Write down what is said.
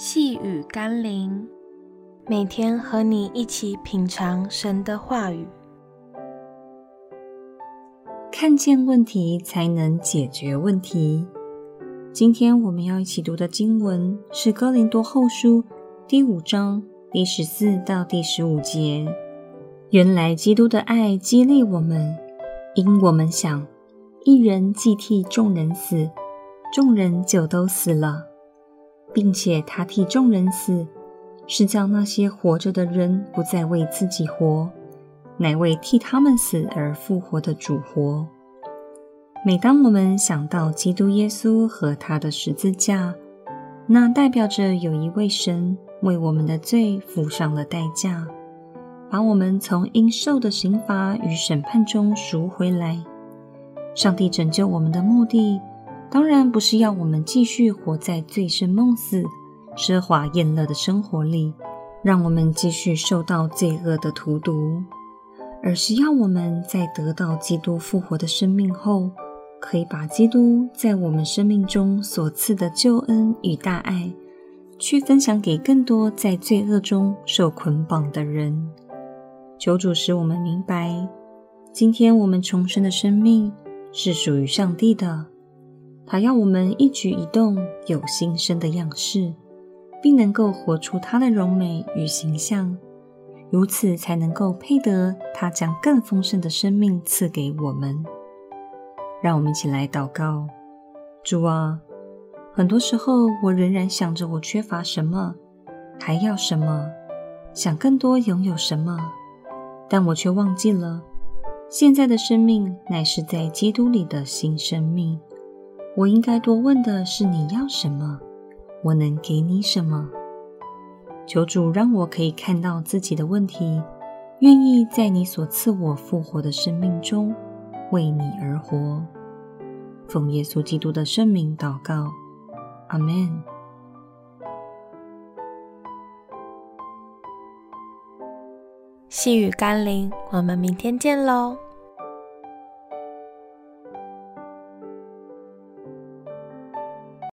细雨甘霖，每天和你一起品尝神的话语，看见问题才能解决问题。今天我们要一起读的经文是《哥林多后书》第五章第十四到第十五节。原来基督的爱激励我们，因我们想，一人既替众人死，众人就都死了。并且他替众人死，是叫那些活着的人不再为自己活，乃为替他们死而复活的主活。每当我们想到基督耶稣和他的十字架，那代表着有一位神为我们的罪付上了代价，把我们从应受的刑罚与审判中赎回来。上帝拯救我们的目的，当然不是要我们继续活在醉生梦死、奢华宴乐的生活里，让我们继续受到罪恶的荼毒，而是要我们在得到基督复活的生命后，可以把基督在我们生命中所赐的救恩与大爱，去分享给更多在罪恶中受捆绑的人。求主使我们明白，今天我们重生的生命是属于上帝的。他要我们一举一动有新生的样式，并能够活出他的荣美与形象，如此才能够配得他将更丰盛的生命赐给我们。让我们一起来祷告：主啊，很多时候我仍然想着我缺乏什么，还要什么，想更多拥有什么，但我却忘记了，现在的生命乃是在基督里的新生命。我应该多问的是你要什么，我能给你什么？求主让我可以看到自己的问题，愿意在你所赐我复活的生命中为你而活。奉耶稣基督的圣名祷告，阿门。细雨甘霖，我们明天见喽。